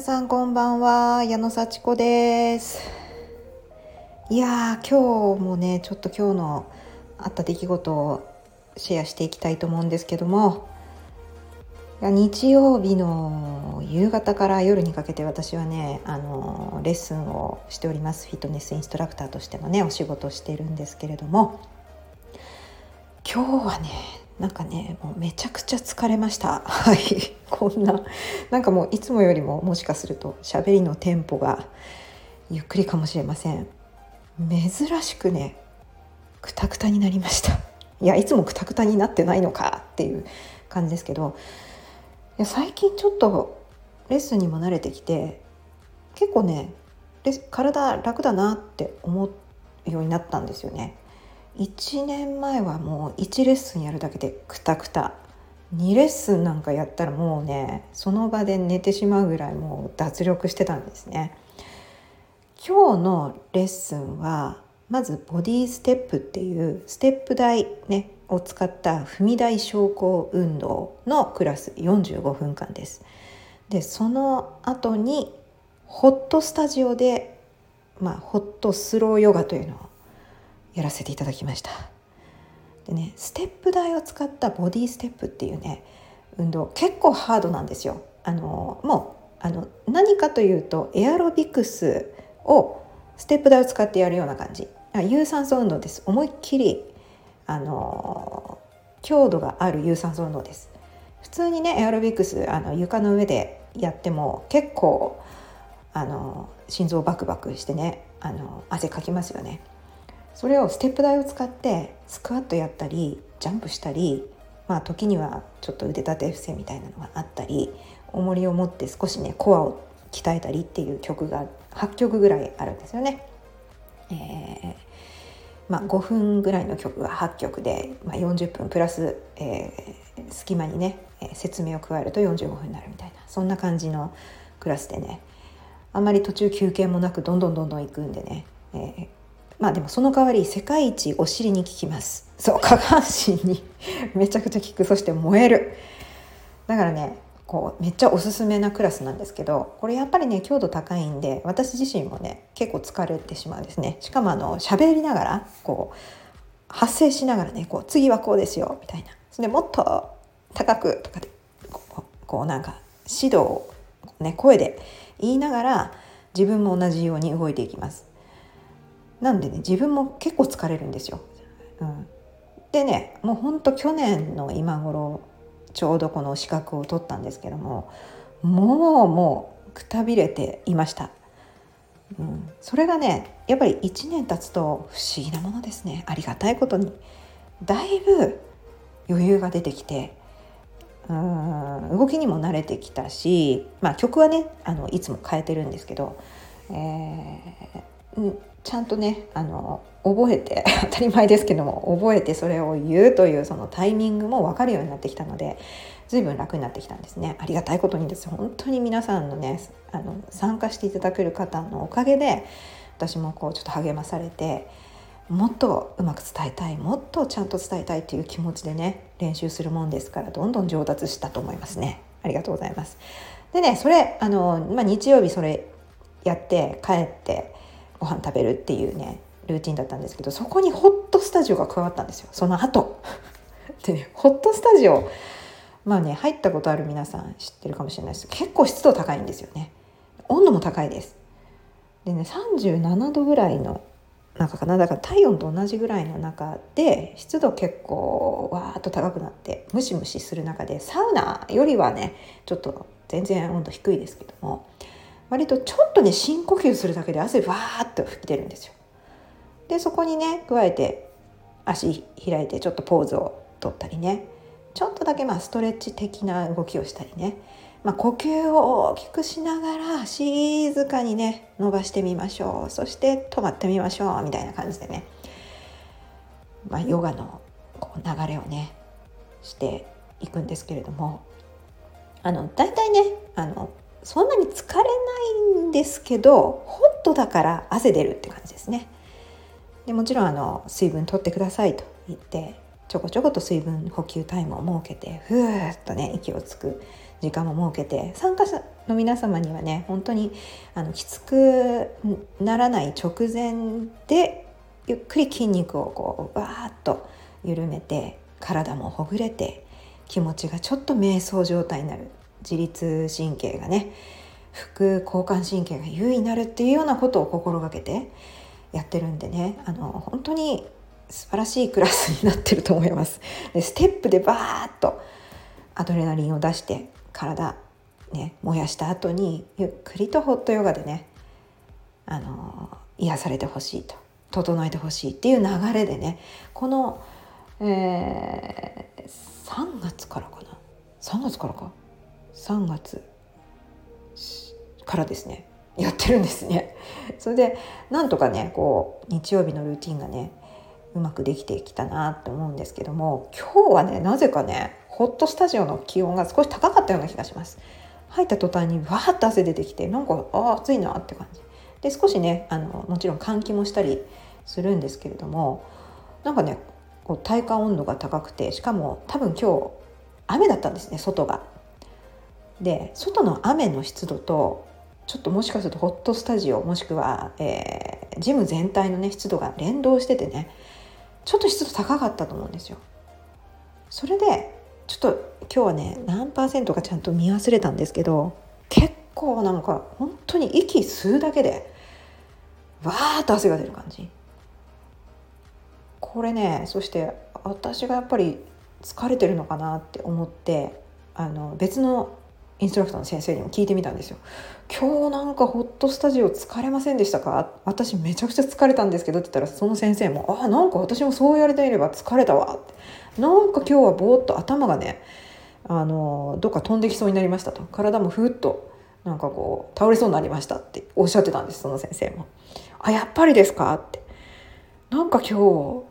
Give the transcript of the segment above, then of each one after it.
さんこんばんは矢野幸子です。いやー今日もねちょっと今日のあった出来事をシェアしていきたいと思うんですけども。日曜日の夕方から夜にかけて私はねあのレッスンをしております。フィットネスインストラクターとしてのねお仕事をしているんですけれども。今日はねなんかねもうめちゃくちゃ疲れました。はい。こんな。なんかもういつもよりももしかすると喋りのテンポがゆっくりかもしれません。珍しくねくたくたになりました。いやいつもくたくたになってないのかっていう感じですけど。いや最近ちょっとレッスンにも慣れてきて結構ね体楽だなって思うようになったんですよね。1年前はもう1レッスンやるだけでクタクタ。2レッスンなんかやったらもうねその場で寝てしまうぐらいもう脱力してたんですね。今日のレッスンはまずボディステップっていうステップ台ねを使った踏み台昇降運動のクラス45分間です。でその後にホットスタジオでまあホットスローヨガというのをやらせていただきました。でねステップ台を使ったボディステップっていうね運動結構ハードなんですよ。あのもうあの何かというとエアロビクスをステップ台を使ってやるような感じ。有酸素運動です。思いっきりあの強度がある有酸素運動です。普通にねエアロビクスあの床の上でやっても結構あの心臓バクバクしてねあの汗かきますよね。それをステップ台を使ってスクワットやったりジャンプしたりまあ時にはちょっと腕立て伏せみたいなのがあったり重りを持って少しねコアを鍛えたりっていう曲が8曲ぐらいあるんですよね。えーまあ、5分ぐらいの曲が8曲で、まあ、40分プラス、えー、隙間にね、説明を加えると45分になるみたいなそんな感じのクラスでねあまり途中休憩もなくどんどんどんどん行くんでね、えー、まあでもその代わり世界一お尻に効きます。そう下半身に めちゃくちゃ効く。そして燃える。だからねこうめっちゃおすすめなクラスなんですけどこれやっぱりね強度高いんで私自身もね結構疲れてしまうんですね。しかもあの喋りながらこう発声しながらねこう次はこうですよみたいな。それでもっと高くとかでこうこうなんか指導を、ね、声で言いながら自分も同じように動いていきます。なんでね自分も結構疲れるんですよ。うん、でねもうほんと去年の今頃ちょうどこの資格を取ったんですけどももうもうくたびれていました。うん、それがねやっぱり1年経つと不思議なものですね。ありがたいことに。だいぶ余裕が出てきてうん。動きにも慣れてきたし、まあ、曲はねあのいつも変えてるんですけど、えー、ちゃんとねあの覚えて 当たり前ですけども覚えてそれを言うというそのタイミングも分かるようになってきたので随分楽になってきたんですね。ありがたいことにです。本当に皆さんのねあの参加していただける方のおかげで私もこうちょっと励まされてもっとうまく伝えたいもっとちゃんと伝えたいという気持ちでね練習するもんですからどんどん上達したと思いますね。ありがとうございます。でねそれあの、まあ、日曜日それやって帰ってご飯食べるっていうねルーティンだったんですけどそこにホットスタジオが加わったんですよ。その後。でねホットスタジオまあね入ったことある皆さん知ってるかもしれないです。結構湿度高いんですよね。温度も高いです。でね37度ぐらいの中かな。だから体温と同じぐらいの中で湿度結構わーっと高くなってムシムシする中でサウナよりはねちょっと全然温度低いですけども割とちょっとね深呼吸するだけで汗わーっと吹き出るんですよ。でそこにね加えて足開いてちょっとポーズをとったりね。ちょっとだけまあストレッチ的な動きをしたりね、まあ、呼吸を大きくしながら静かにね伸ばしてみましょう。そして止まってみましょうみたいな感じでね、まあ、ヨガのこう流れをねしていくんですけれども。あの大体ねあのそんなに疲れないんですけどホットだから汗出るって感じですね。でもちろんあの水分取ってくださいと言ってちょこちょこと水分補給タイムを設けてふーっとね息をつく時間も設けて参加者の皆様にはね本当にあのきつくならない直前でゆっくり筋肉をこうバーッと緩めて体もほぐれて気持ちがちょっと瞑想状態になる自律神経がね副交感神経が優位になるっていうようなことを心がけてやってるんでねあの本当に素晴らしいクラスになってると思います。でステップでバーッとアドレナリンを出して体ね燃やした後にゆっくりとホットヨガでねあの癒されてほしいと整えてほしいっていう流れでねこの、えー、3月からかな？3月からか？3月からですねやってるんですね。それでなんとかねこう日曜日のルーティンがねうまくできてきたなって思うんですけども今日はねなぜかねホットスタジオの気温が少し高かったような気がします入った途端にわーっと汗出てきてなんかあ暑いなって感じで少しねあのもちろん換気もしたりするんですけれどもなんかねこう体感温度が高くてしかも多分今日雨だったんですね外が。で外の雨の湿度とちょっともしかするとホットスタジオもしくは、えー、ジム全体のね湿度が連動しててねちょっと湿度高かったと思うんですよ。それでちょっと今日はね何パーセントかちゃんと見忘れたんですけど結構なんか本当に息吸うだけでわーっと汗が出る感じこれねそして私がやっぱり疲れてるのかなって思ってあの別のインストラクターの先生にも聞いてみたんですよ。今日なんかホットスタジオ疲れませんでしたか？私めちゃくちゃ疲れたんですけどって言ったらその先生も「あなんか私もそう言われてみれば疲れたわ」ってなんか今日はぼーっと頭がねあのどっか飛んできそうになりましたと。体もふっとなんかこう倒れそうになりましたっておっしゃってたんですその先生も。あやっぱりですか？って。なんか今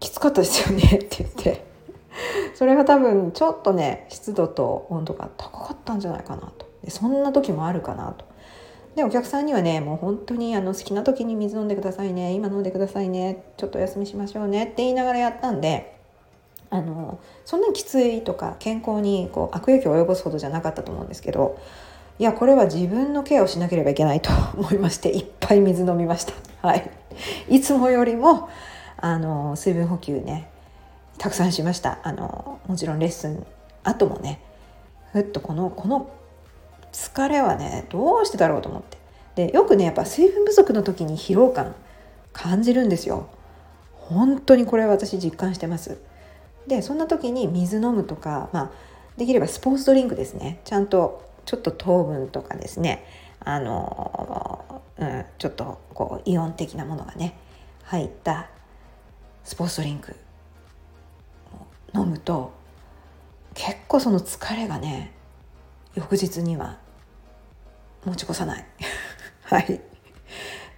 日きつかったですよね？って言って。それが多分ちょっとね湿度と温度が高かったんじゃないかなと。でそんな時もあるかなと。でお客さんにはねもう本当にあの好きな時に水飲んでくださいね今飲んでくださいねちょっとお休みしましょうねって言いながらやったんであのそんなにきついとか健康にこう悪影響を及ぼすほどじゃなかったと思うんですけどいやこれは自分のケアをしなければいけないと 思いましていっぱい水飲みました。はい、いつもよりもあの水分補給ねたくさんしました。あのもちろんレッスン後もねふっとこのこの疲れはねどうしてだろうと思って。でよくねやっぱ水分不足の時に疲労感感じるんですよ。本当にこれは私実感してます。でそんな時に水飲むとかまあできればスポーツドリンクですね。ちゃんとちょっと糖分とかですね。あの、うん、ちょっとこうイオン的なものがね入ったスポーツドリンク飲むと結構その疲れがね翌日には持ち越さない。はい。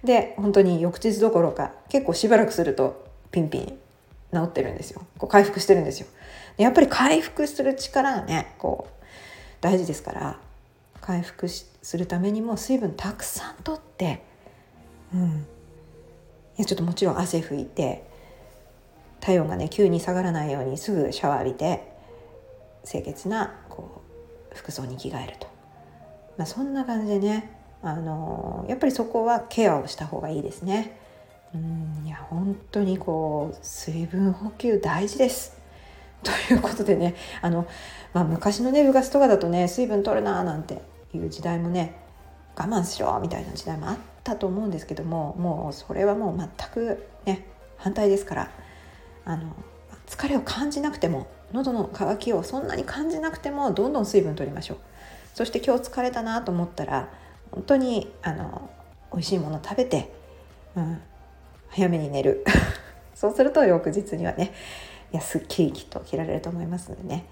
で本当に翌日どころか結構しばらくするとピンピン治ってるんですよ。こう回復してるんですよ。でやっぱり回復する力がねこう大事ですから回復するためにも水分たくさんとってうん。いやちょっともちろん汗拭いて体温がね急に下がらないようにすぐシャワー浴びて清潔なこう服装に着替えると、まあ、そんな感じでねあのやっぱりそこはケアをした方がいいですね。うんいや本当にこう水分補給大事です。ということでねあの、まあ、昔のね部活とかだとね水分取るななんていう時代もね我慢しろみたいな時代もあったと思うんですけどももうそれはもう全くね反対ですからあの疲れを感じなくても喉の渇きをそんなに感じなくてもどんどん水分取りましょう。そして今日疲れたなと思ったら本当にあの美味しいもの食べて、うん、早めに寝る。そうすると翌日にはねいやすっきりきっと起きられると思いますのでね。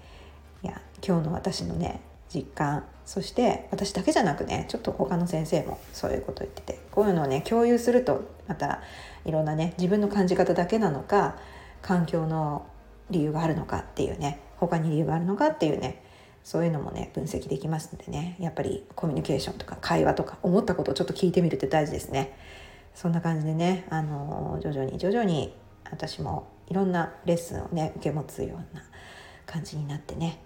いや今日の私のね実感そして私だけじゃなくねちょっと他の先生もそういうこと言っててこういうのをね共有するとまたいろんなね自分の感じ方だけなのか環境の理由があるのかっていうね他に理由があるのかっていうねそういうのもね分析できますのでね。やっぱりコミュニケーションとか会話とか思ったことをちょっと聞いてみるって大事ですね。そんな感じでねあの徐々に徐々に私もいろんなレッスンをね受け持つような感じになってね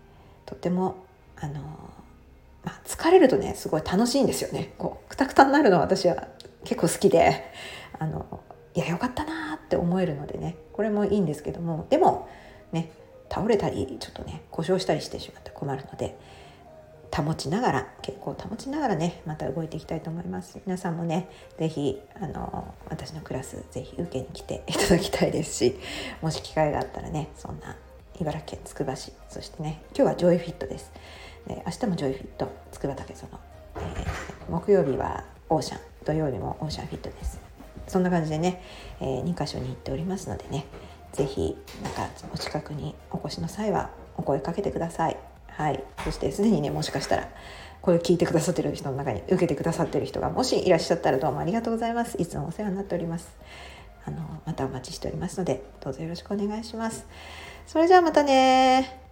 とってもあの、まあ、疲れるとねすごい楽しいんですよね。こうくたくたになるのは私は結構好きであのいやよかったなって思えるのでねこれもいいんですけどもでもね倒れたりちょっとね故障したりしてしまって困るので保ちながら健康を保ちながらねまた動いていきたいと思います。皆さんもね是非あの私のクラス是非受けに来て いただきたいですしもし機会があったらねそんな茨城県つくば市そしてね今日はジョイフィットです。で明日もジョイフィット筑波竹園、えー、木曜日はオーシャン土曜日もオーシャンフィットです。そんな感じでね、えー、2箇所に行っておりますのでね是非なんかお近くにお越しの際はお声かけてください。はい。そしてすでにねもしかしたらこれ聞いてくださってる人の中に受けてくださってる人がもしいらっしゃったらどうもありがとうございます。いつもお世話になっております。あのまたお待ちしておりますのでどうぞよろしくお願いします。それじゃあまたね